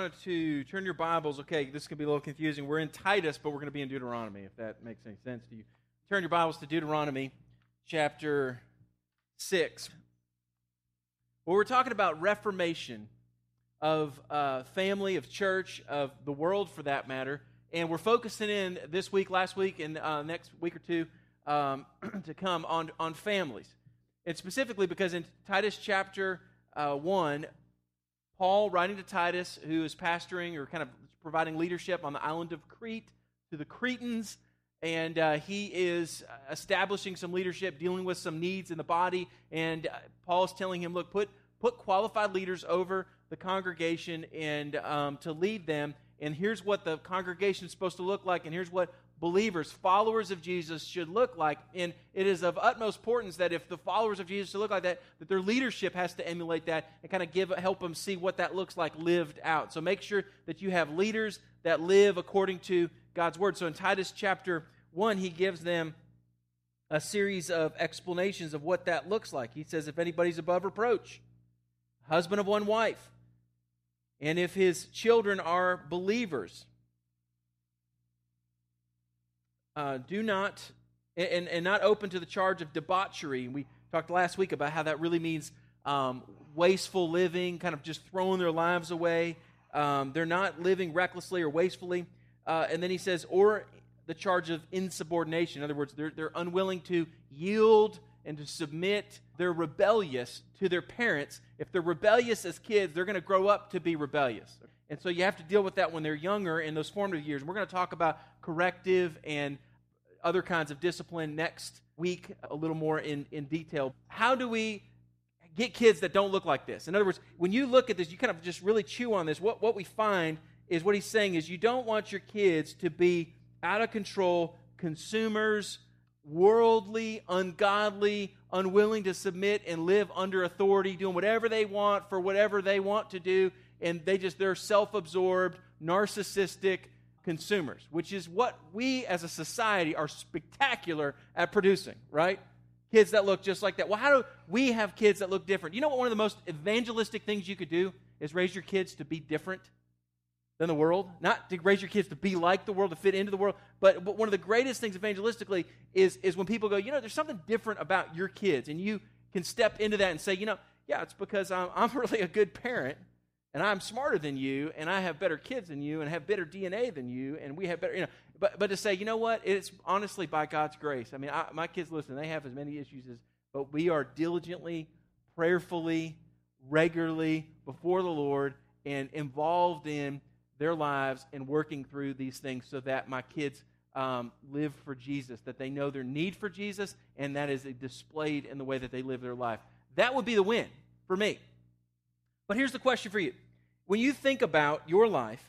want to turn your Bibles. Okay, this could be a little confusing. We're in Titus, but we're going to be in Deuteronomy, if that makes any sense to you. Turn your Bibles to Deuteronomy chapter 6. Well, we're talking about reformation of uh, family, of church, of the world for that matter. And we're focusing in this week, last week, and uh, next week or two um, to come on, on families. And specifically because in Titus chapter uh, 1, Paul, writing to Titus, who is pastoring or kind of providing leadership on the island of Crete to the Cretans, and uh, he is establishing some leadership, dealing with some needs in the body. And uh, Paul is telling him, look, put, put qualified leaders over the congregation and um, to lead them. And here's what the congregation is supposed to look like, and here's what believers, followers of Jesus, should look like. And it is of utmost importance that if the followers of Jesus should look like that, that their leadership has to emulate that and kind of give help them see what that looks like lived out. So make sure that you have leaders that live according to God's word. So in Titus chapter 1, he gives them a series of explanations of what that looks like. He says, if anybody's above reproach, husband of one wife, and if his children are believers, uh, do not, and, and not open to the charge of debauchery. We talked last week about how that really means um, wasteful living, kind of just throwing their lives away. Um, they're not living recklessly or wastefully. Uh, and then he says, or the charge of insubordination. In other words, they're, they're unwilling to yield and to submit. They're rebellious to their parents. If they're rebellious as kids, they're going to grow up to be rebellious. And so you have to deal with that when they're younger in those formative years. And we're going to talk about corrective and other kinds of discipline next week, a little more in, in detail. How do we get kids that don't look like this? In other words, when you look at this, you kind of just really chew on this. What, what we find is what he's saying is you don't want your kids to be out of control consumers, worldly, ungodly, unwilling to submit and live under authority, doing whatever they want for whatever they want to do, and they just they're self-absorbed, narcissistic, consumers, which is what we as a society are spectacular at producing, right? Kids that look just like that. Well, how do we have kids that look different? You know what one of the most evangelistic things you could do is raise your kids to be different than the world? Not to raise your kids to be like the world, to fit into the world, but, but one of the greatest things evangelistically is, is when people go, you know, there's something different about your kids, and you can step into that and say, you know, yeah, it's because I'm, I'm really a good parent and I'm smarter than you, and I have better kids than you, and have better DNA than you, and we have better, you know. But, but to say, you know what, it's honestly by God's grace. I mean, I, my kids, listen, they have as many issues as, but we are diligently, prayerfully, regularly before the Lord and involved in their lives and working through these things so that my kids um, live for Jesus, that they know their need for Jesus, and that is displayed in the way that they live their life. That would be the win for me. But here's the question for you. When you think about your life,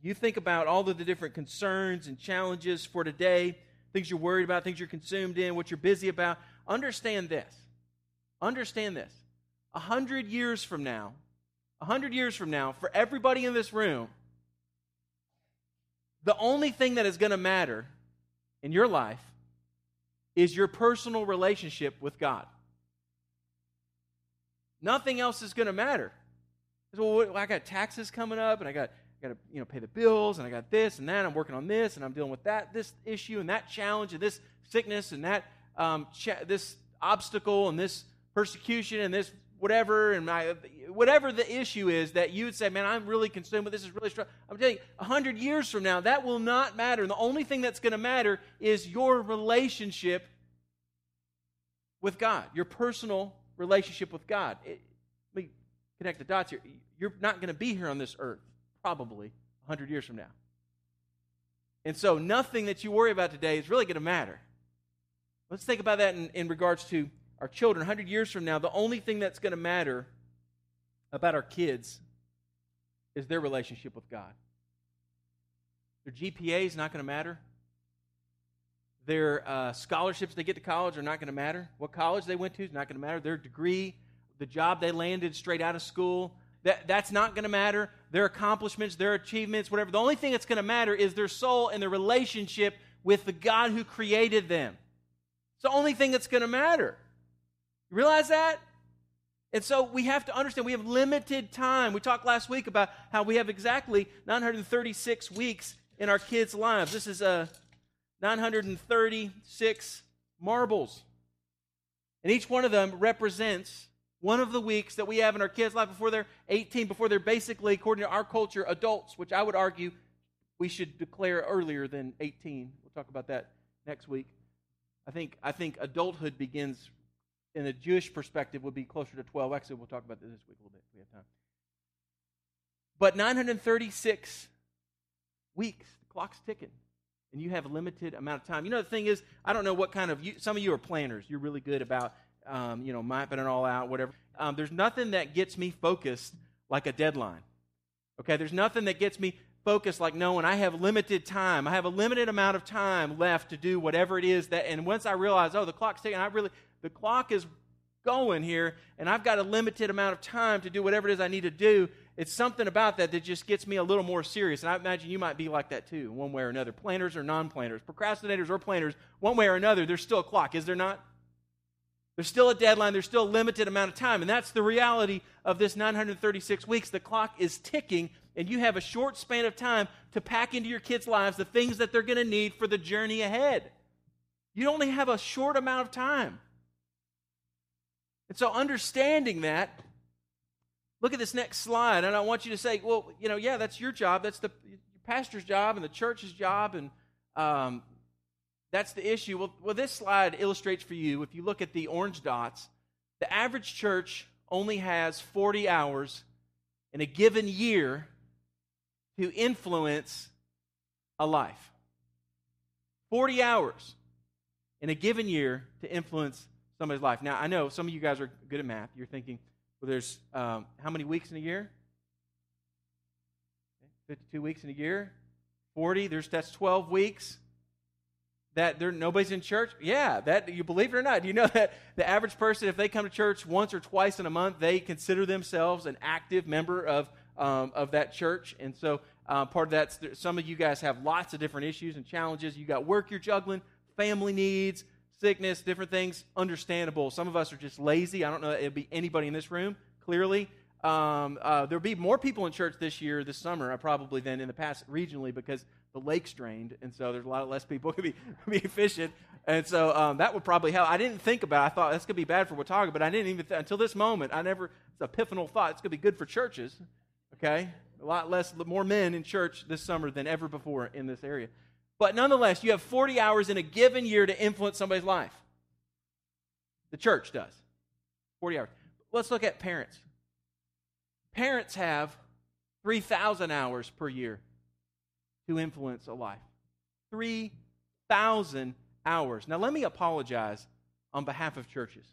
you think about all of the different concerns and challenges for today, things you're worried about, things you're consumed in, what you're busy about, understand this. Understand this. A hundred years from now, a hundred years from now, for everybody in this room, the only thing that is going to matter in your life is your personal relationship with God. Nothing else is going to matter. Well, I got taxes coming up, and I got I got to you know pay the bills, and I got this and that. I'm working on this, and I'm dealing with that this issue and that challenge, and this sickness and that um, cha- this obstacle and this persecution and this whatever and my whatever the issue is that you would say, man, I'm really consumed with this. Is really strong. I'm telling you, hundred years from now, that will not matter. And the only thing that's going to matter is your relationship with God, your personal relationship with God. It, connect the dots here. You're not going to be here on this earth, probably 100 years from now. And so nothing that you worry about today is really going to matter. Let's think about that in, in regards to our children. 100 years from now, the only thing that's going to matter about our kids is their relationship with God. Their GPA is not going to matter. Their uh, scholarships they get to college are not going to matter. What college they went to is not going to matter. Their degree the job they landed straight out of school. That, that's not going to matter. Their accomplishments, their achievements, whatever. The only thing that's going to matter is their soul and their relationship with the God who created them. It's the only thing that's going to matter. You realize that? And so we have to understand we have limited time. We talked last week about how we have exactly 936 weeks in our kids' lives. This is uh, 936 marbles. And each one of them represents one of the weeks that we have in our kids' life before they're 18, before they're basically, according to our culture, adults, which I would argue we should declare earlier than 18. We'll talk about that next week. I think, I think adulthood begins in a Jewish perspective would be closer to 12. Actually, we'll talk about this this week a little bit if we have time. But 936 weeks, the clock's ticking, and you have a limited amount of time. You know, the thing is, I don't know what kind of, you, some of you are planners. You're really good about, um, you know, mapping it all out, whatever. Um, there's nothing that gets me focused like a deadline. Okay, there's nothing that gets me focused like knowing I have limited time. I have a limited amount of time left to do whatever it is that, and once I realize, oh, the clock's ticking, I really, the clock is going here, and I've got a limited amount of time to do whatever it is I need to do. It's something about that that just gets me a little more serious. And I imagine you might be like that too, one way or another. Planners or non planners, procrastinators or planners, one way or another, there's still a clock, is there not? There's still a deadline, there's still a limited amount of time. And that's the reality of this 936 weeks. The clock is ticking, and you have a short span of time to pack into your kids' lives the things that they're going to need for the journey ahead. You only have a short amount of time. And so, understanding that, look at this next slide. And I want you to say, well, you know, yeah, that's your job. That's the pastor's job and the church's job. And um, that's the issue. Well, well, this slide illustrates for you, if you look at the orange dots, the average church only has 40 hours in a given year to influence a life. 40 hours in a given year to influence somebody's life. Now, I know some of you guys are good at math. You're thinking, well, there's um, how many weeks in a year? 52 weeks in a year. 40, there's that's 12 weeks. That there nobody's in church? Yeah, that you believe it or not. Do you know that the average person, if they come to church once or twice in a month, they consider themselves an active member of um, of that church. And so uh, part of that's some of you guys have lots of different issues and challenges. You got work you're juggling, family needs, sickness, different things, understandable. Some of us are just lazy. I don't know it'd be anybody in this room, clearly. Um, uh, there'll be more people in church this year, this summer, uh, probably than in the past regionally because the lake's drained, and so there's a lot less people to be, be fishing. And so um, that would probably help. I didn't think about it. I thought that's going to be bad for Watauga, but I didn't even, th- until this moment, I never, it's a epiphanal thought. It's going to be good for churches, okay? A lot less, more men in church this summer than ever before in this area. But nonetheless, you have 40 hours in a given year to influence somebody's life. The church does. 40 hours. Let's look at parents. Parents have 3,000 hours per year to influence a life. 3,000 hours. Now, let me apologize on behalf of churches.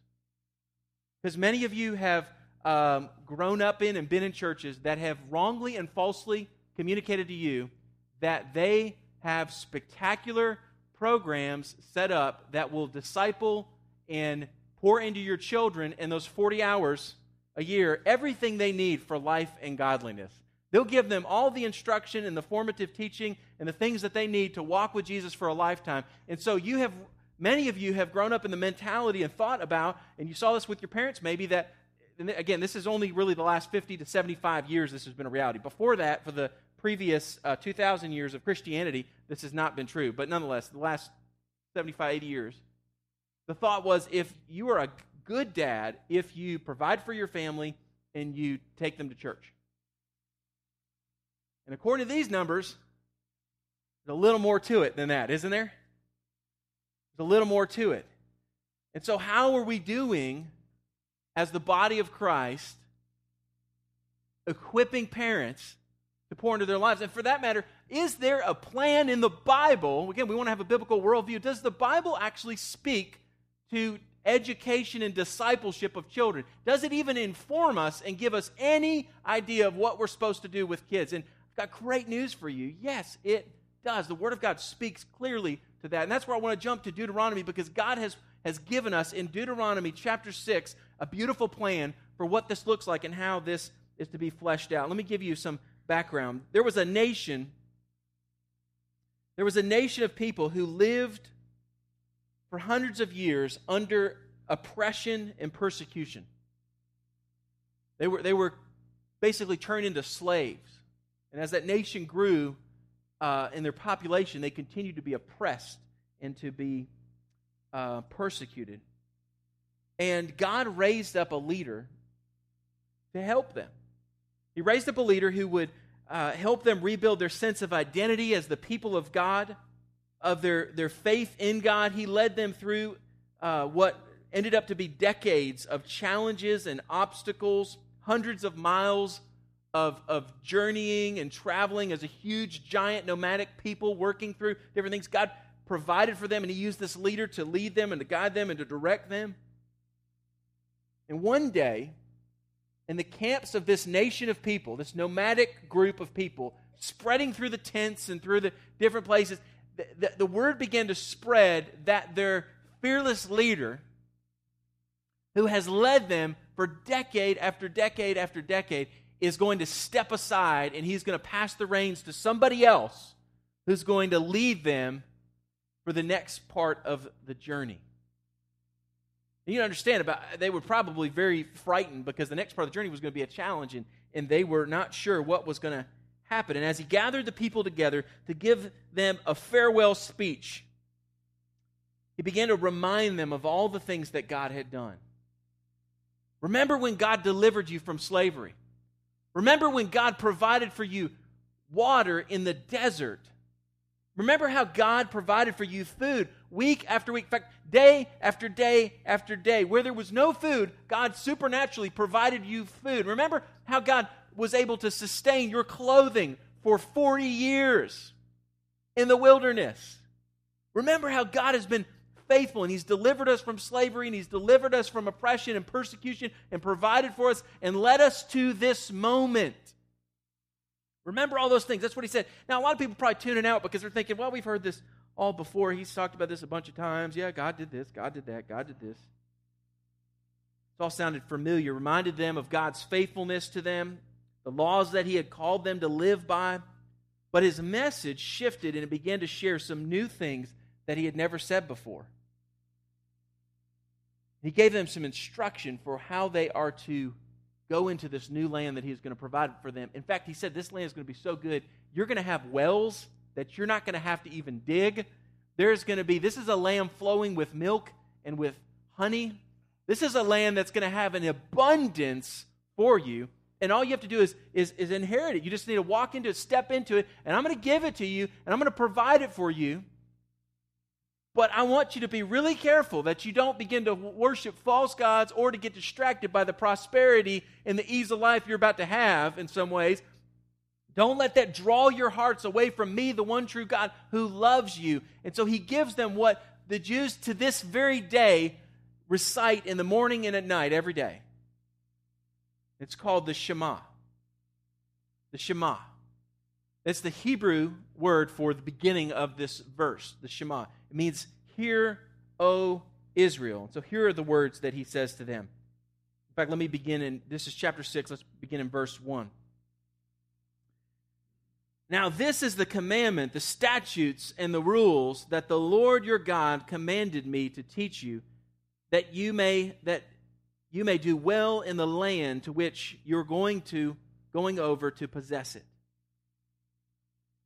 Because many of you have um, grown up in and been in churches that have wrongly and falsely communicated to you that they have spectacular programs set up that will disciple and pour into your children in those 40 hours a year everything they need for life and godliness. They'll give them all the instruction and the formative teaching and the things that they need to walk with Jesus for a lifetime. And so you have many of you have grown up in the mentality and thought about and you saw this with your parents maybe that again this is only really the last 50 to 75 years this has been a reality. Before that for the previous uh, 2,000 years of Christianity, this has not been true. But nonetheless, the last 75, 80 years, the thought was if you are a good dad, if you provide for your family and you take them to church. And according to these numbers, there's a little more to it than that, isn't there? There's a little more to it. And so, how are we doing as the body of Christ equipping parents to pour into their lives. And for that matter, is there a plan in the Bible? Again, we want to have a biblical worldview. Does the Bible actually speak to education and discipleship of children? Does it even inform us and give us any idea of what we're supposed to do with kids? And got great news for you. Yes, it does. The Word of God speaks clearly to that. And that's where I want to jump to Deuteronomy because God has, has given us in Deuteronomy chapter 6 a beautiful plan for what this looks like and how this is to be fleshed out. Let me give you some background. There was a nation, there was a nation of people who lived for hundreds of years under oppression and persecution. They were, they were basically turned into slaves. And as that nation grew uh, in their population, they continued to be oppressed and to be uh, persecuted. And God raised up a leader to help them. He raised up a leader who would uh, help them rebuild their sense of identity as the people of God, of their, their faith in God. He led them through uh, what ended up to be decades of challenges and obstacles, hundreds of miles of, of journeying and traveling as a huge, giant nomadic people working through different things. God provided for them, and He used this leader to lead them and to guide them and to direct them. And one day, in the camps of this nation of people, this nomadic group of people, spreading through the tents and through the different places, the, the, the word began to spread that their fearless leader, who has led them for decade after decade after decade, is going to step aside and he's going to pass the reins to somebody else who's going to lead them for the next part of the journey. You understand about they were probably very frightened because the next part of the journey was going to be a challenge and, and they were not sure what was going to happen. And as he gathered the people together to give them a farewell speech, he began to remind them of all the things that God had done. Remember when God delivered you from slavery. Remember when God provided for you water in the desert Remember how God provided for you food week after week, in fact, day after day after day. Where there was no food, God supernaturally provided you food. Remember how God was able to sustain your clothing for 40 years in the wilderness. Remember how God has been faithful and He's delivered us from slavery and He's delivered us from oppression and persecution and provided for us and led us to this moment. Remember all those things. That's what he said. Now, a lot of people probably tuning out because they're thinking, well, we've heard this all before. He's talked about this a bunch of times. Yeah, God did this, God did that, God did this. It all sounded familiar, reminded them of God's faithfulness to them, the laws that he had called them to live by. But his message shifted and it began to share some new things that he had never said before. He gave them some instruction for how they are to go into this new land that he's going to provide for them. In fact, he said this land is going to be so good, you're going to have wells that you're not going to have to even dig. There's going to be, this is a land flowing with milk and with honey. This is a land that's going to have an abundance for you. And all you have to do is, is, is inherit it. You just need to walk into it, step into it, and I'm going to give it to you, and I'm going to provide it for you. But I want you to be really careful that you don't begin to worship false gods or to get distracted by the prosperity and the ease of life you're about to have in some ways. Don't let that draw your hearts away from me, the one true God who loves you. And so he gives them what the Jews to this very day recite in the morning and at night every day. It's called the Shema. The Shema. It's the Hebrew word for the beginning of this verse, the Shema. It means, Hear, O Israel. So here are the words that he says to them. In fact, let me begin in this is chapter 6. Let's begin in verse 1. Now, this is the commandment, the statutes, and the rules that the Lord your God commanded me to teach you, that you may that you may do well in the land to which you're going to going over to possess it.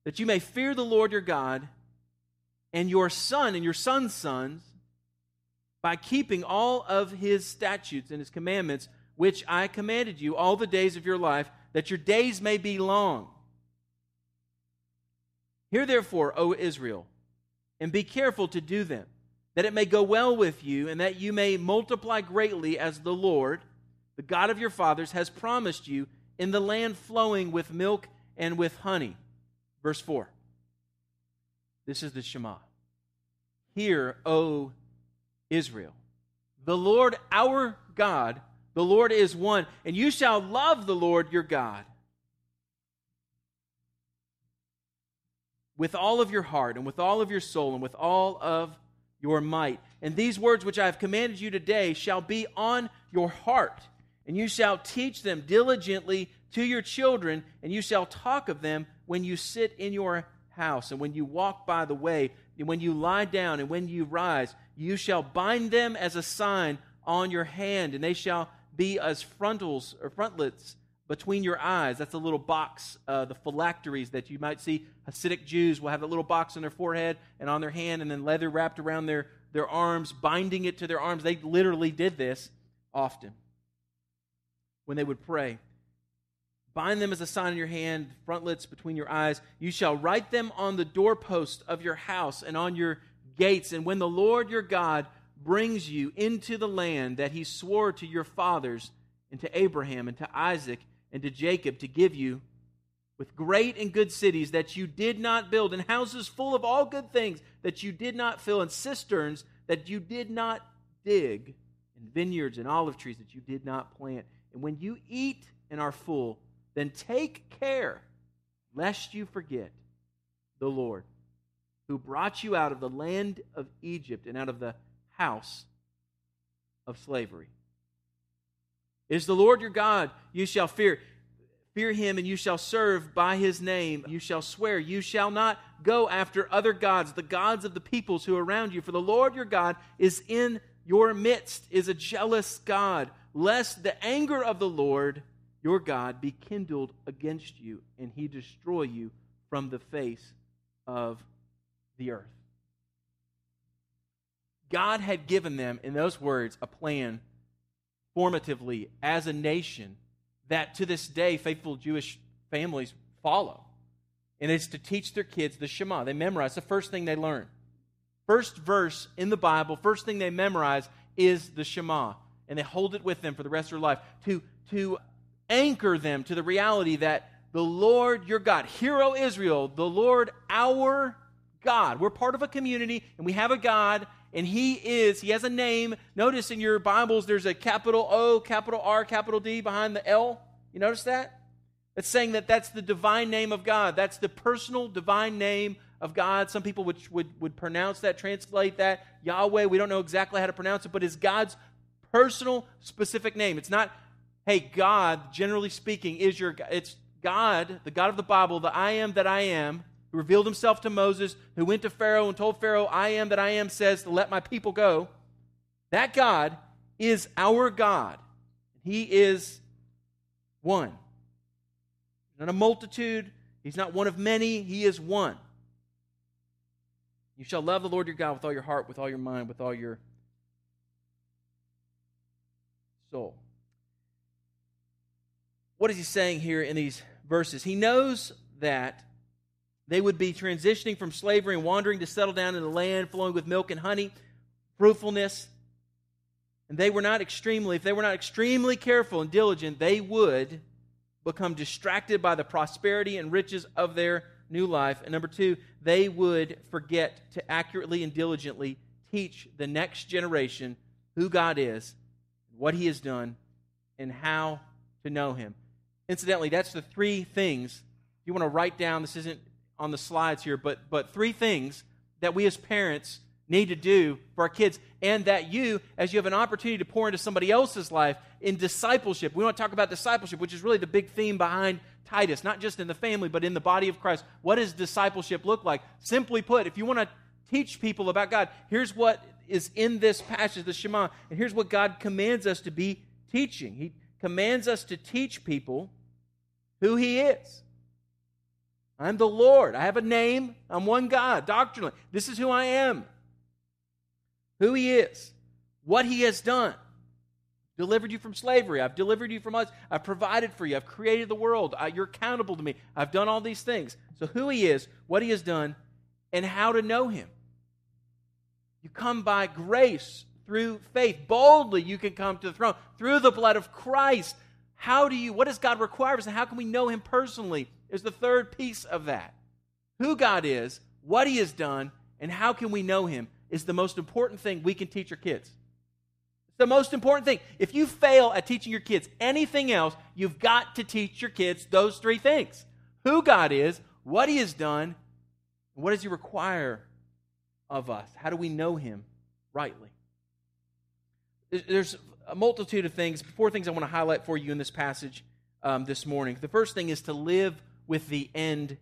That you may fear the Lord your God and your son and your son's sons by keeping all of his statutes and his commandments, which I commanded you all the days of your life, that your days may be long. Hear therefore, O Israel, and be careful to do them, that it may go well with you, and that you may multiply greatly as the Lord, the God of your fathers, has promised you in the land flowing with milk and with honey. Verse 4. This is the Shema. Hear, O Israel. The Lord our God, the Lord is one, and you shall love the Lord your God with all of your heart, and with all of your soul, and with all of your might. And these words which I have commanded you today shall be on your heart, and you shall teach them diligently to your children, and you shall talk of them when you sit in your house, and when you walk by the way, and when you lie down, and when you rise, you shall bind them as a sign on your hand, and they shall be as frontals or frontlets between your eyes. That's a little box, uh, the phylacteries that you might see. Hasidic Jews will have a little box on their forehead and on their hand, and then leather wrapped around their, their arms, binding it to their arms. They literally did this often when they would pray. Bind them as a sign in your hand, frontlets between your eyes. You shall write them on the doorpost of your house and on your gates. And when the Lord your God brings you into the land that he swore to your fathers and to Abraham and to Isaac and to Jacob to give you, with great and good cities that you did not build, and houses full of all good things that you did not fill, and cisterns that you did not dig, and vineyards and olive trees that you did not plant. And when you eat and are full, then take care lest you forget the Lord who brought you out of the land of Egypt and out of the house of slavery. Is the Lord your God you shall fear. Fear him and you shall serve by his name. You shall swear. You shall not go after other gods, the gods of the peoples who are around you. For the Lord your God is in your midst, is a jealous God, lest the anger of the Lord your God be kindled against you, and he destroy you from the face of the earth. God had given them, in those words, a plan formatively as a nation that to this day faithful Jewish families follow. And it's to teach their kids the Shema. They memorize the first thing they learn. First verse in the Bible, first thing they memorize is the Shema. And they hold it with them for the rest of their life to, to anchor them to the reality that the Lord your God, hero Israel, the Lord our God. We're part of a community and we have a God and he is, he has a name. Notice in your Bibles there's a capital O, capital R, capital D behind the L. You notice that? It's saying that that's the divine name of God. That's the personal divine name of God. Some people would, would, would pronounce that, translate that Yahweh. We don't know exactly how to pronounce it, but it's God's personal, specific name. It's not hey, God, generally speaking, is your It's God, the God of the Bible, the I am that I am, who revealed himself to Moses, who went to Pharaoh and told Pharaoh, I am that I am says to let my people go. That God is our God. He is one. Not a multitude. He's not one of many. He is one. You shall love the Lord your God with all your heart, with all your mind, with all your soul what is he saying here in these verses? He knows that they would be transitioning from slavery and wandering to settle down in a land flowing with milk and honey, fruitfulness. And they were not extremely, if they were not extremely careful and diligent, they would become distracted by the prosperity and riches of their new life. And number two, they would forget to accurately and diligently teach the next generation who God is, what He has done, and how to know Him. Incidentally, that's the three things you want to write down. This isn't on the slides here, but, but three things that we as parents need to do for our kids, and that you, as you have an opportunity to pour into somebody else's life in discipleship, we want to talk about discipleship, which is really the big theme behind Titus, not just in the family, but in the body of Christ. What does discipleship look like? Simply put, if you want to teach people about God, here's what is in this passage, the Shema, and here's what God commands us to be teaching. He commands us to teach people who He is. I'm the Lord. I have a name. I'm one God, doctrinally. This is who I am. Who He is. What He has done. Delivered you from slavery. I've delivered you from us. I've provided for you. I've created the world. I, you're accountable to me. I've done all these things. So, who He is, what He has done, and how to know Him. You come by grace through faith. Boldly, you can come to the throne through the blood of Christ how do you, what does God require of us, and how can we know Him personally? Is the third piece of that. Who God is, what He has done, and how can we know Him is the most important thing we can teach our kids. It's the most important thing. If you fail at teaching your kids anything else, you've got to teach your kids those three things who God is, what He has done, and what does He require of us? How do we know Him rightly? There's a multitude of things, four things I want to highlight for you in this passage um, this morning. The first thing is to live with the end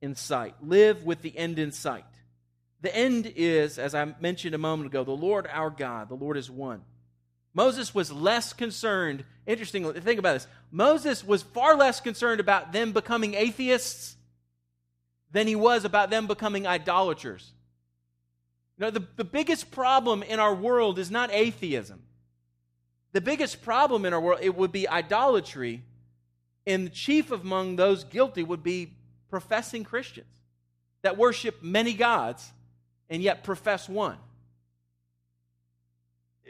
in sight. Live with the end in sight. The end is, as I mentioned a moment ago, the Lord our God. The Lord is one. Moses was less concerned. Interesting, think about this. Moses was far less concerned about them becoming atheists than he was about them becoming idolaters. You know, the, the biggest problem in our world is not atheism. The biggest problem in our world it would be idolatry, and the chief among those guilty would be professing Christians that worship many gods and yet profess one.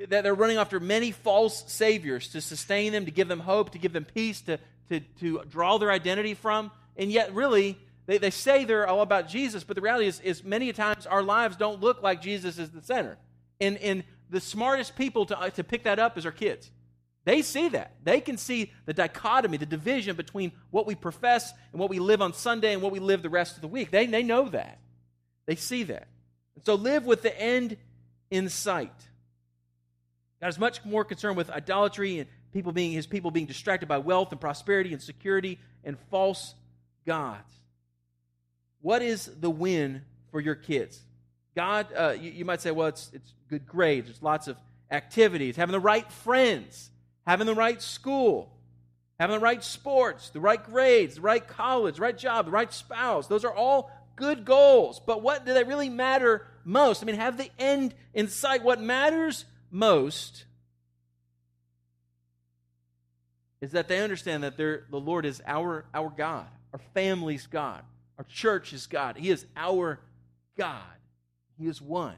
That they're running after many false saviors to sustain them, to give them hope, to give them peace, to, to, to draw their identity from, and yet really they, they say they're all about Jesus, but the reality is, is many times our lives don't look like Jesus is the center. And, and the smartest people to, uh, to pick that up is our kids. They see that. They can see the dichotomy, the division between what we profess and what we live on Sunday and what we live the rest of the week. They, they know that. They see that. And so live with the end in sight. God is much more concerned with idolatry and people being his people being distracted by wealth and prosperity and security and false gods. What is the win for your kids? God, uh, you, you, might say, well, it's, it's good grades, there's lots of activities, having the right friends, having the right school, having the right sports, the right grades, the right college, the right job, the right spouse. Those are all good goals. But what do they really matter most? I mean, have the end in sight. What matters most is that they understand that the Lord is our, our God, our family's God. Our church is God. He is our God. He is one.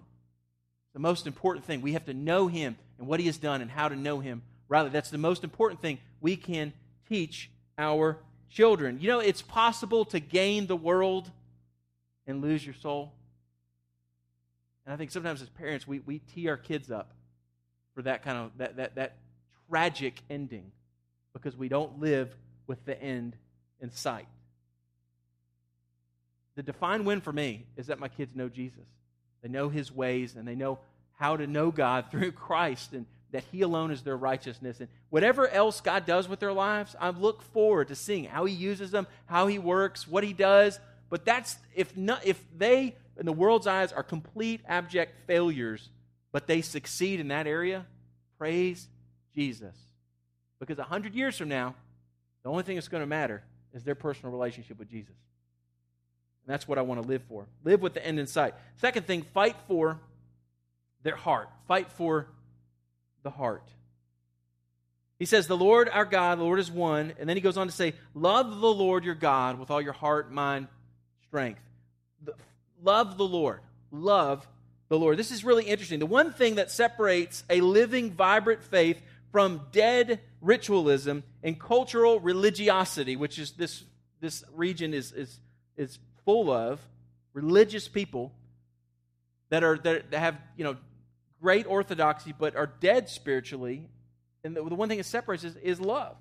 The most important thing. We have to know Him and what He has done and how to know Him. Rather, that's the most important thing we can teach our children. You know, it's possible to gain the world and lose your soul. And I think sometimes as parents, we, we tee our kids up for that kind of that, that, that tragic ending because we don't live with the end in sight the defined win for me is that my kids know Jesus. They know his ways and they know how to know God through Christ and that he alone is their righteousness. And whatever else God does with their lives, I look forward to seeing how he uses them, how he works, what he does. But that's if not if they in the world's eyes are complete abject failures, but they succeed in that area, praise Jesus. Because a hundred years from now, the only thing that's going to matter is their personal relationship with Jesus. And that's what I want to live for. Live with the end in sight. Second thing, fight for their heart. Fight for the heart. He says, The Lord our God, the Lord is one. And then he goes on to say, Love the Lord your God with all your heart, mind, strength. Love the Lord. Love the Lord. This is really interesting. The one thing that separates a living, vibrant faith from dead ritualism and cultural religiosity, which is this, this region is, is, is full of religious people that are that have you know great orthodoxy but are dead spiritually. And the, the one thing that separates is, is love.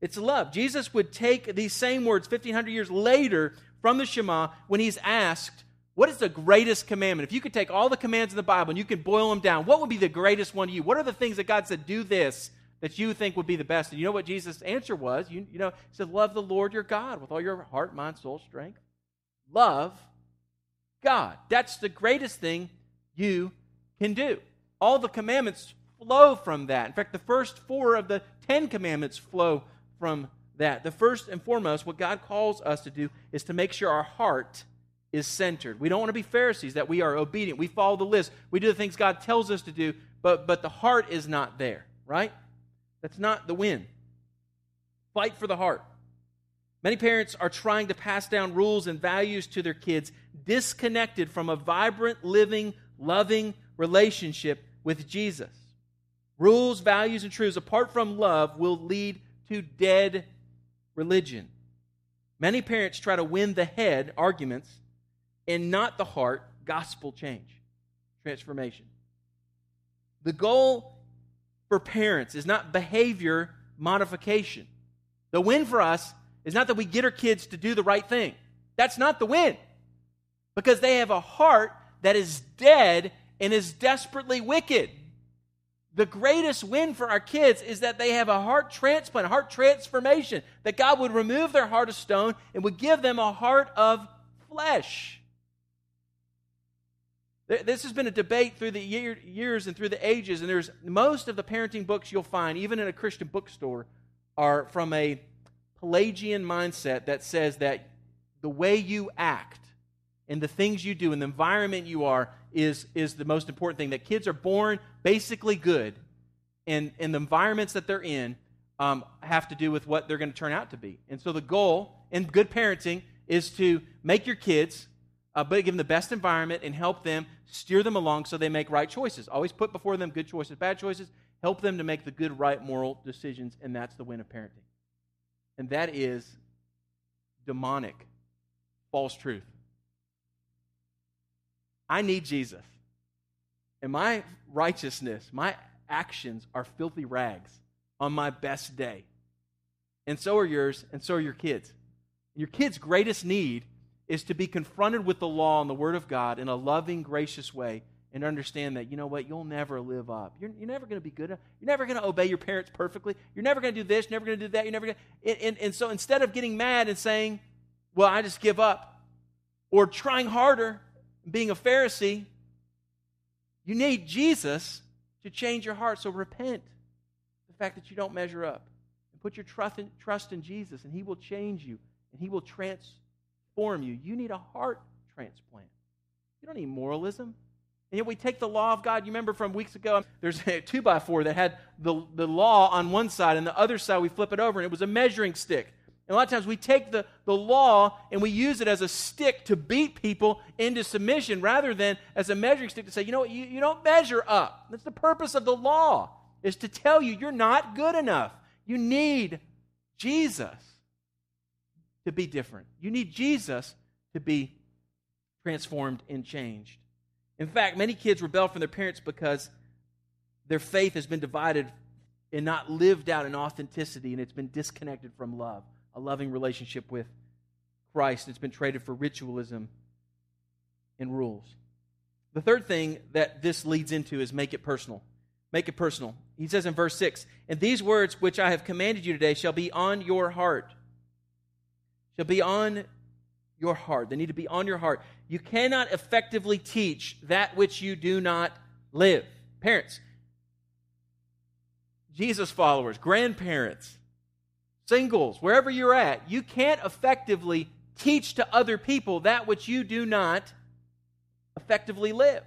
It's love. Jesus would take these same words 1500 years later from the shema when he's asked what is the greatest commandment? If you could take all the commands in the bible and you could boil them down what would be the greatest one to you? What are the things that god said do this that you think would be the best. And you know what Jesus' answer was? You, you know, he said, Love the Lord your God with all your heart, mind, soul, strength. Love God. That's the greatest thing you can do. All the commandments flow from that. In fact, the first four of the Ten Commandments flow from that. The first and foremost, what God calls us to do is to make sure our heart is centered. We don't want to be Pharisees, that we are obedient. We follow the list. We do the things God tells us to do, but, but the heart is not there, right? That's not the win. Fight for the heart. Many parents are trying to pass down rules and values to their kids, disconnected from a vibrant, living, loving relationship with Jesus. Rules, values, and truths apart from love will lead to dead religion. Many parents try to win the head arguments and not the heart gospel change, transformation. The goal for parents is not behavior modification. The win for us is not that we get our kids to do the right thing. That's not the win. Because they have a heart that is dead and is desperately wicked. The greatest win for our kids is that they have a heart transplant, heart transformation, that God would remove their heart of stone and would give them a heart of flesh. This has been a debate through the year, years and through the ages, and there's most of the parenting books you'll find, even in a Christian bookstore, are from a Pelagian mindset that says that the way you act and the things you do and the environment you are is, is the most important thing. That kids are born basically good, and, and the environments that they're in um, have to do with what they're going to turn out to be. And so the goal in good parenting is to make your kids, uh, but give them the best environment and help them steer them along so they make right choices. Always put before them good choices, bad choices. Help them to make the good, right, moral decisions, and that's the win of parenting. And that is demonic, false truth. I need Jesus. And my righteousness, my actions are filthy rags on my best day. And so are yours, and so are your kids. Your kids' greatest need is to be confronted with the law and the Word of God in a loving, gracious way and understand that, you know what, you'll never live up. You're, you're never going to be good. Enough. You're never going to obey your parents perfectly. You're never going to do this, you're never going to do that. You're never going to. And, and, and so instead of getting mad and saying, well, I just give up, or trying harder, being a Pharisee, you need Jesus to change your heart. So repent the fact that you don't measure up. And put your trust in, trust in Jesus, and He will change you, and He will transform you. You need a heart transplant. You don't need moralism. And yet we take the law of God. You remember from weeks ago, there's a two by four that had the, the law on one side, and the other side we flip it over, and it was a measuring stick. And a lot of times we take the, the law and we use it as a stick to beat people into submission rather than as a measuring stick to say, you know what, you, you don't measure up. That's the purpose of the law, is to tell you you're not good enough. You need Jesus to be different. You need Jesus to be transformed and changed. In fact, many kids rebel from their parents because their faith has been divided and not lived out in authenticity, and it's been disconnected from love a loving relationship with Christ. It's been traded for ritualism and rules. The third thing that this leads into is make it personal. Make it personal. He says in verse 6 And these words which I have commanded you today shall be on your heart. Shall be on your heart. They need to be on your heart. You cannot effectively teach that which you do not live. Parents, Jesus followers, grandparents, singles, wherever you're at, you can't effectively teach to other people that which you do not effectively live.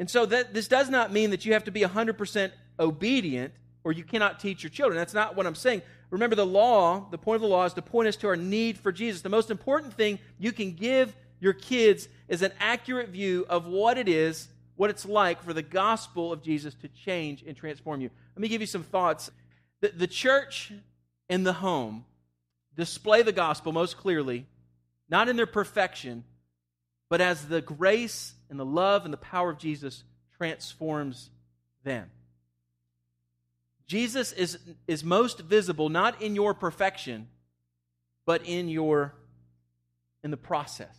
And so that this does not mean that you have to be 100% obedient or you cannot teach your children. That's not what I'm saying. Remember the law, the point of the law is to point us to our need for Jesus. The most important thing you can give your kids is an accurate view of what it is, what it's like for the gospel of Jesus to change and transform you. Let me give you some thoughts the, the church and the home display the gospel most clearly, not in their perfection, but as the grace and the love and the power of Jesus transforms them. Jesus is, is most visible not in your perfection, but in your in the process,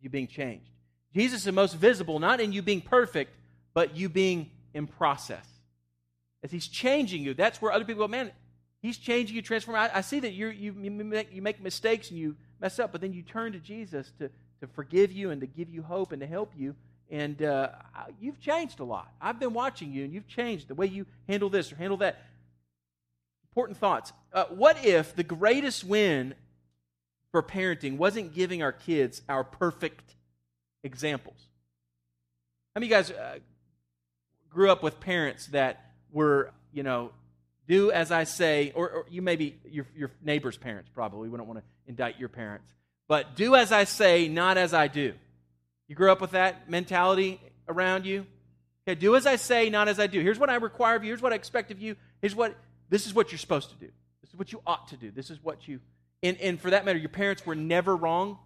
you being changed. Jesus is most visible not in you being perfect, but you being in process as He's changing you. That's where other people go, man, He's changing you, transforming. I, I see that you you, make, you make mistakes and you mess up, but then you turn to Jesus to, to forgive you and to give you hope and to help you. And uh, you've changed a lot. I've been watching you, and you've changed the way you handle this or handle that. Important thoughts. Uh, what if the greatest win for parenting wasn't giving our kids our perfect examples? How many of you guys uh, grew up with parents that were, you know, do as I say, or, or you maybe your, your neighbor's parents probably. We don't want to indict your parents. But do as I say, not as I do. You grew up with that mentality around you? Okay, do as I say, not as I do. Here's what I require of you. Here's what I expect of you. Here's what this is what you're supposed to do. This is what you ought to do. This is what you and, and for that matter, your parents were never wrong.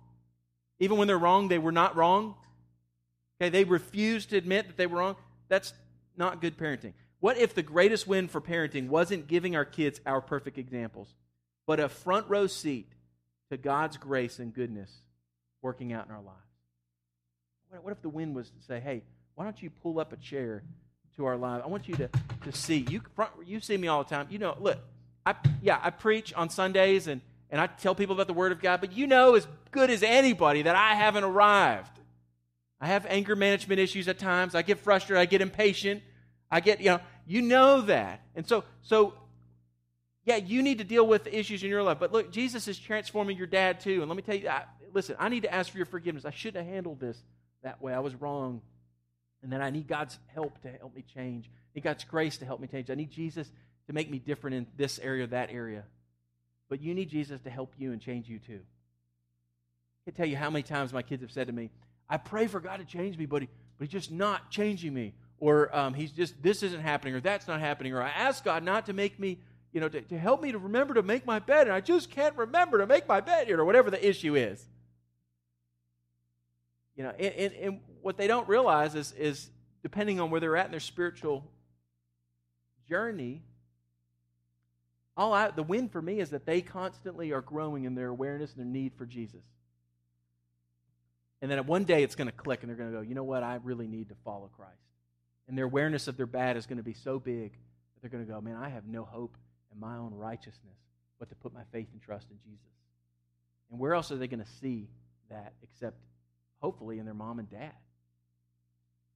Even when they're wrong, they were not wrong. Okay, they refused to admit that they were wrong. That's not good parenting. What if the greatest win for parenting wasn't giving our kids our perfect examples, but a front row seat to God's grace and goodness working out in our lives? What if the wind was to say, hey, why don't you pull up a chair to our lives? I want you to, to see. You, front, you see me all the time. You know, look, I, yeah, I preach on Sundays and, and I tell people about the Word of God, but you know as good as anybody that I haven't arrived. I have anger management issues at times. I get frustrated. I get impatient. I get, you know, you know that. And so, so, yeah, you need to deal with the issues in your life. But look, Jesus is transforming your dad too. And let me tell you, I, listen, I need to ask for your forgiveness. I shouldn't have handled this that way. I was wrong. And then I need God's help to help me change. I need God's grace to help me change. I need Jesus to make me different in this area, that area. But you need Jesus to help you and change you too. I can tell you how many times my kids have said to me, I pray for God to change me, but, he, but He's just not changing me. Or um, He's just, this isn't happening, or that's not happening. Or I ask God not to make me, you know, to, to help me to remember to make my bed, and I just can't remember to make my bed, or whatever the issue is. You know, and, and, and what they don't realize is, is depending on where they're at in their spiritual journey, all I, the win for me is that they constantly are growing in their awareness and their need for Jesus. And then one day it's going to click and they're going to go, you know what? I really need to follow Christ. And their awareness of their bad is going to be so big that they're going to go, man, I have no hope in my own righteousness but to put my faith and trust in Jesus. And where else are they going to see that except hopefully in their mom and dad?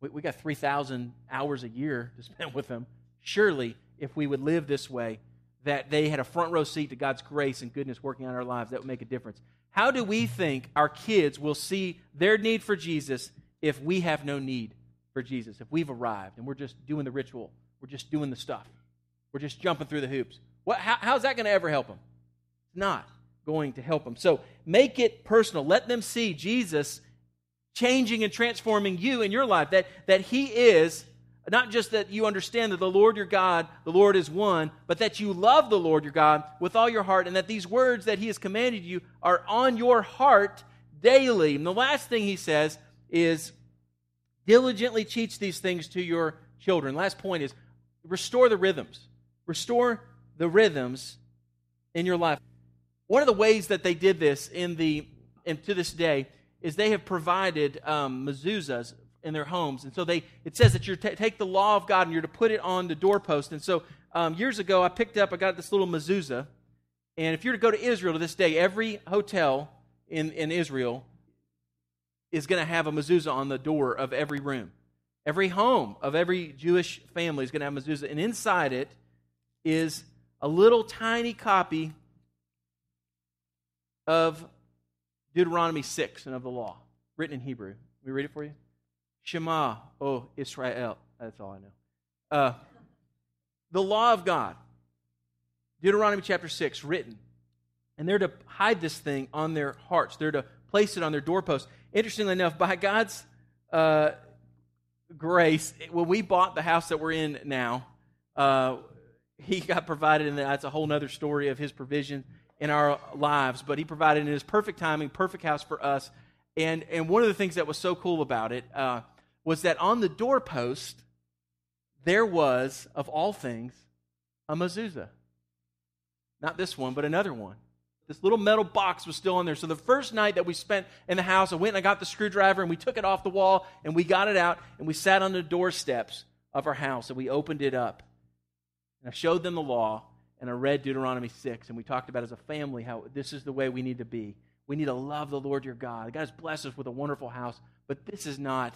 We, we got 3,000 hours a year to spend with them. Surely, if we would live this way, that they had a front row seat to God's grace and goodness working on our lives, that would make a difference. How do we think our kids will see their need for Jesus if we have no need for Jesus? If we've arrived and we're just doing the ritual, we're just doing the stuff, we're just jumping through the hoops. What, how, how's that going to ever help them? It's not going to help them. So make it personal. Let them see Jesus changing and transforming you in your life, that, that He is not just that you understand that the Lord your God, the Lord is one, but that you love the Lord your God with all your heart, and that these words that He has commanded you are on your heart daily. And the last thing He says is diligently teach these things to your children. Last point is restore the rhythms. Restore the rhythms in your life. One of the ways that they did this in the and to this day is they have provided um, mezuzahs in their homes. And so they, it says that you're to take the law of God and you're to put it on the doorpost. And so um, years ago, I picked up, I got this little mezuzah. And if you're to go to Israel to this day, every hotel in, in Israel is going to have a mezuzah on the door of every room. Every home of every Jewish family is going to have a mezuzah. And inside it is a little tiny copy of Deuteronomy 6 and of the law, written in Hebrew. Let me read it for you. Shema, oh Israel. That's all I know. Uh, the law of God, Deuteronomy chapter 6, written. And they're to hide this thing on their hearts, they're to place it on their doorposts. Interestingly enough, by God's uh, grace, when we bought the house that we're in now, uh, He got provided, and that's a whole other story of His provision in our lives. But He provided in His perfect timing, perfect house for us. And, and one of the things that was so cool about it, uh, was that on the doorpost, there was, of all things, a mezuzah. Not this one, but another one. This little metal box was still in there. So the first night that we spent in the house, I went and I got the screwdriver and we took it off the wall and we got it out and we sat on the doorsteps of our house and we opened it up. And I showed them the law and I read Deuteronomy 6 and we talked about as a family how this is the way we need to be. We need to love the Lord your God. God has blessed us with a wonderful house, but this is not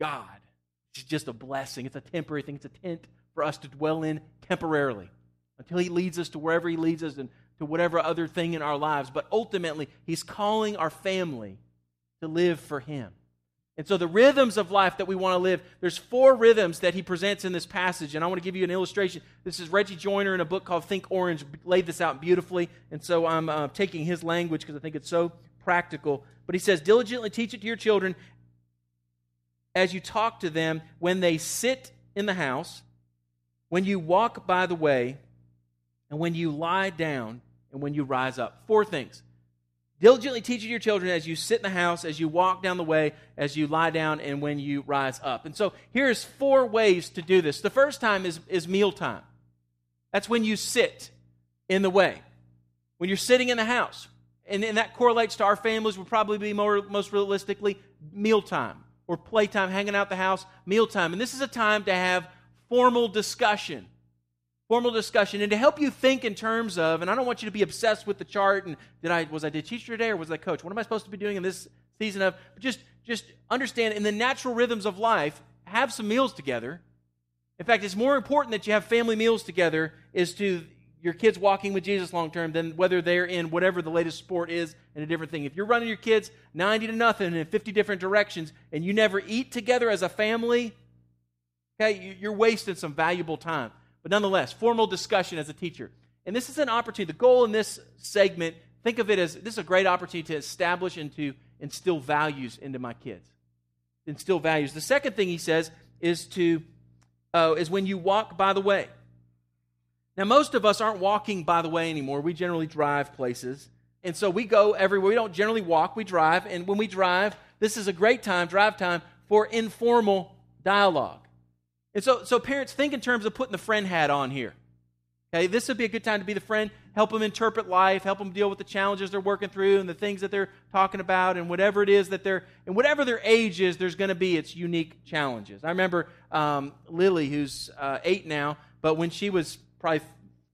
God. It's just a blessing. It's a temporary thing. It's a tent for us to dwell in temporarily until He leads us to wherever He leads us and to whatever other thing in our lives. But ultimately, He's calling our family to live for Him. And so, the rhythms of life that we want to live, there's four rhythms that he presents in this passage. And I want to give you an illustration. This is Reggie Joiner in a book called Think Orange, laid this out beautifully. And so, I'm uh, taking his language because I think it's so practical. But he says, Diligently teach it to your children as you talk to them when they sit in the house, when you walk by the way, and when you lie down, and when you rise up. Four things. Diligently teaching your children as you sit in the house, as you walk down the way, as you lie down, and when you rise up. And so here's four ways to do this. The first time is, is mealtime. That's when you sit in the way, when you're sitting in the house. And, and that correlates to our families, would probably be more, most realistically mealtime or playtime, hanging out the house, mealtime. And this is a time to have formal discussion. Formal discussion, and to help you think in terms of, and I don't want you to be obsessed with the chart and did I was I did teacher today or was I coach? What am I supposed to be doing in this season of. Just, just understand in the natural rhythms of life, have some meals together. In fact, it's more important that you have family meals together is to your kids walking with Jesus long term than whether they're in whatever the latest sport is and a different thing. If you're running your kids 90 to nothing in 50 different directions and you never eat together as a family, okay, you're wasting some valuable time. But nonetheless, formal discussion as a teacher. And this is an opportunity. The goal in this segment, think of it as this is a great opportunity to establish and to instill values into my kids. Instill values. The second thing he says is to uh, is when you walk by the way. Now, most of us aren't walking by the way anymore. We generally drive places. And so we go everywhere. We don't generally walk, we drive. And when we drive, this is a great time, drive time, for informal dialogue. And so, so parents, think in terms of putting the friend hat on here. Okay, this would be a good time to be the friend, help them interpret life, help them deal with the challenges they're working through and the things that they're talking about, and whatever it is that they're, and whatever their age is, there's going to be its unique challenges. I remember um, Lily, who's uh, eight now, but when she was probably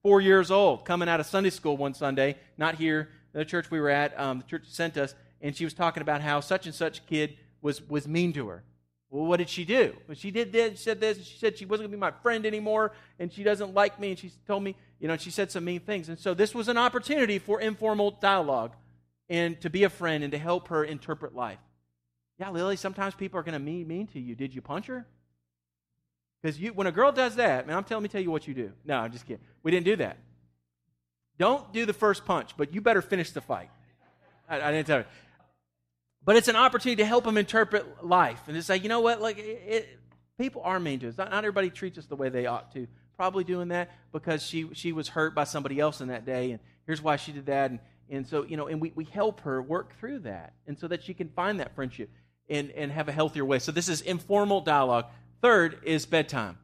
four years old, coming out of Sunday school one Sunday, not here, the church we were at, um, the church sent us, and she was talking about how such and such kid was, was mean to her. Well, what did she do? Well, she did this, she said this, she said she wasn't going to be my friend anymore, and she doesn't like me, and she told me, you know, she said some mean things. And so this was an opportunity for informal dialogue and to be a friend and to help her interpret life. Yeah, Lily, sometimes people are going to be mean to you. Did you punch her? Because when a girl does that, man, I'm telling me, tell you what you do. No, I'm just kidding. We didn't do that. Don't do the first punch, but you better finish the fight. I, I didn't tell you. But it's an opportunity to help them interpret life and to say, you know what, like it, it, people are mean to us. Not, not everybody treats us the way they ought to. Probably doing that because she she was hurt by somebody else in that day, and here's why she did that. And and so you know, and we, we help her work through that, and so that she can find that friendship and and have a healthier way. So this is informal dialogue. Third is bedtime.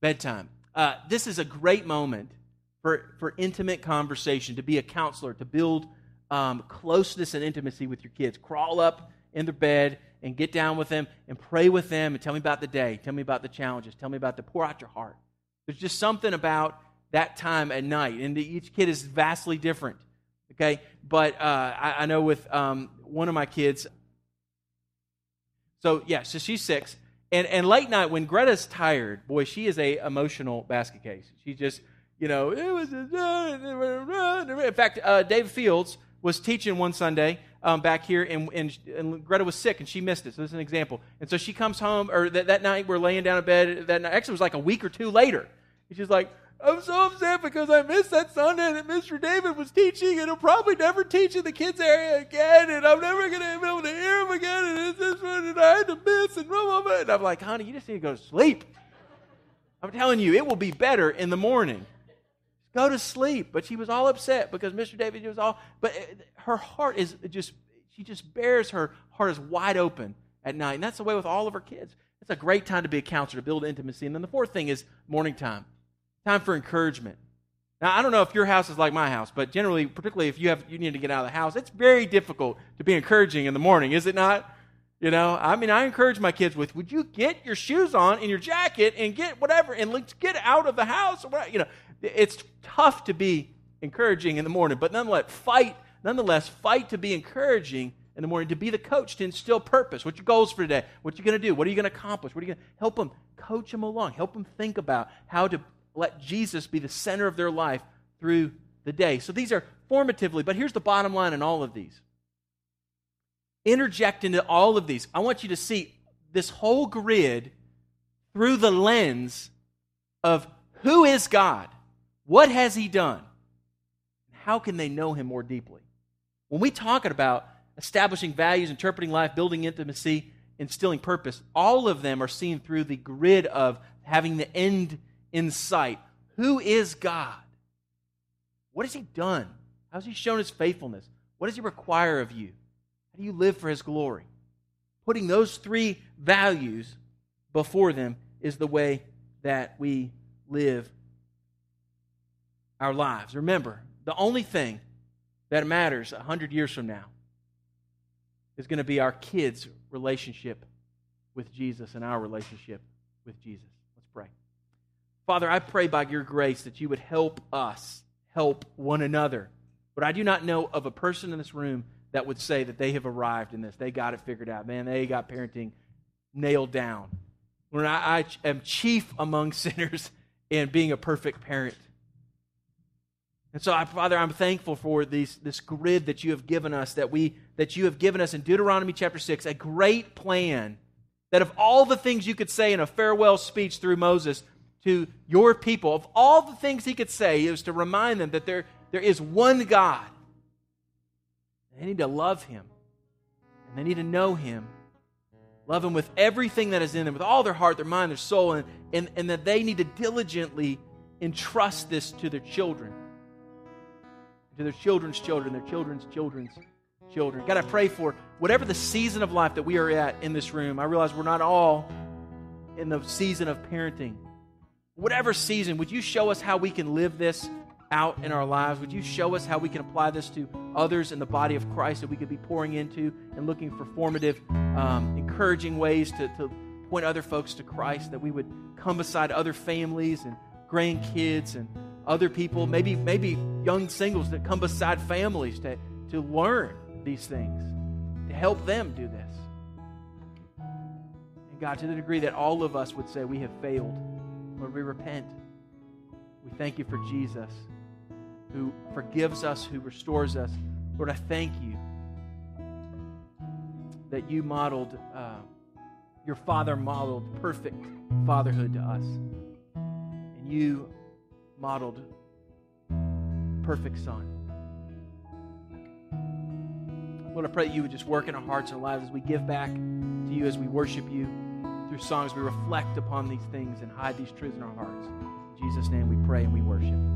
Bedtime. Uh, this is a great moment for, for intimate conversation, to be a counselor, to build um, closeness and intimacy with your kids. Crawl up in their bed and get down with them and pray with them and tell me about the day. Tell me about the challenges. Tell me about the pour out your heart. There's just something about that time at night, and each kid is vastly different. Okay, but uh, I, I, know with um, one of my kids. So yeah, so she's six, and and late night when Greta's tired, boy, she is a emotional basket case. She just you know it was. In fact, uh, David Fields was teaching one Sunday um, back here, and, and, and, Greta was sick, and she missed it. So this is an example. And so she comes home, or that, that night we're laying down in bed. That night, actually, it was like a week or two later. And she's like, I'm so upset because I missed that Sunday that Mr. David was teaching, and he'll probably never teach in the kids area again, and I'm never going to be able to hear him again, and it's this one, and I had to miss, and blah, blah, blah. And I'm like, honey, you just need to go to sleep. I'm telling you, it will be better in the morning. Go to sleep. But she was all upset because Mr. David was all, but her heart is just, she just bears her heart is wide open at night. And that's the way with all of her kids. It's a great time to be a counselor, to build intimacy. And then the fourth thing is morning time, time for encouragement. Now, I don't know if your house is like my house, but generally, particularly if you have you need to get out of the house, it's very difficult to be encouraging in the morning, is it not? You know, I mean, I encourage my kids with, would you get your shoes on and your jacket and get whatever and let's get out of the house? You know, it's tough to be encouraging in the morning, but nonetheless, fight, nonetheless, fight to be encouraging in the morning, to be the coach, to instill purpose. What's your goals for today? What you going to do? What are you going to accomplish? What are you going to help them coach them along? Help them think about how to let Jesus be the center of their life through the day. So these are formatively, but here's the bottom line in all of these. Interject into all of these. I want you to see this whole grid through the lens of who is God? What has he done? How can they know him more deeply? When we talk about establishing values, interpreting life, building intimacy, instilling purpose, all of them are seen through the grid of having the end in sight. Who is God? What has he done? How has he shown his faithfulness? What does he require of you? How do you live for his glory? Putting those three values before them is the way that we live our lives. Remember, the only thing that matters 100 years from now is going to be our kids' relationship with Jesus and our relationship with Jesus. Let's pray. Father, I pray by your grace that you would help us help one another. But I do not know of a person in this room that would say that they have arrived in this. They got it figured out. Man, they got parenting nailed down. When I, I am chief among sinners in being a perfect parent. And so, I, Father, I'm thankful for these, this grid that you have given us, that, we, that you have given us in Deuteronomy chapter 6, a great plan that of all the things you could say in a farewell speech through Moses to your people, of all the things he could say, is to remind them that there, there is one God. They need to love him, and they need to know him. Love him with everything that is in them, with all their heart, their mind, their soul, and, and, and that they need to diligently entrust this to their children to their children's children, their children's children's children. God, I pray for whatever the season of life that we are at in this room. I realize we're not all in the season of parenting. Whatever season, would you show us how we can live this out in our lives? Would you show us how we can apply this to others in the body of Christ that we could be pouring into and looking for formative, um, encouraging ways to, to point other folks to Christ, that we would come beside other families and grandkids and other people, maybe maybe young singles that come beside families to, to learn these things, to help them do this. And God, to the degree that all of us would say we have failed, Lord, we repent. We thank you for Jesus who forgives us, who restores us. Lord, I thank you that you modeled, uh, your father modeled perfect fatherhood to us. And you modeled perfect son. Lord, I pray that you would just work in our hearts and lives as we give back to you, as we worship you through songs. We reflect upon these things and hide these truths in our hearts. In Jesus' name we pray and we worship.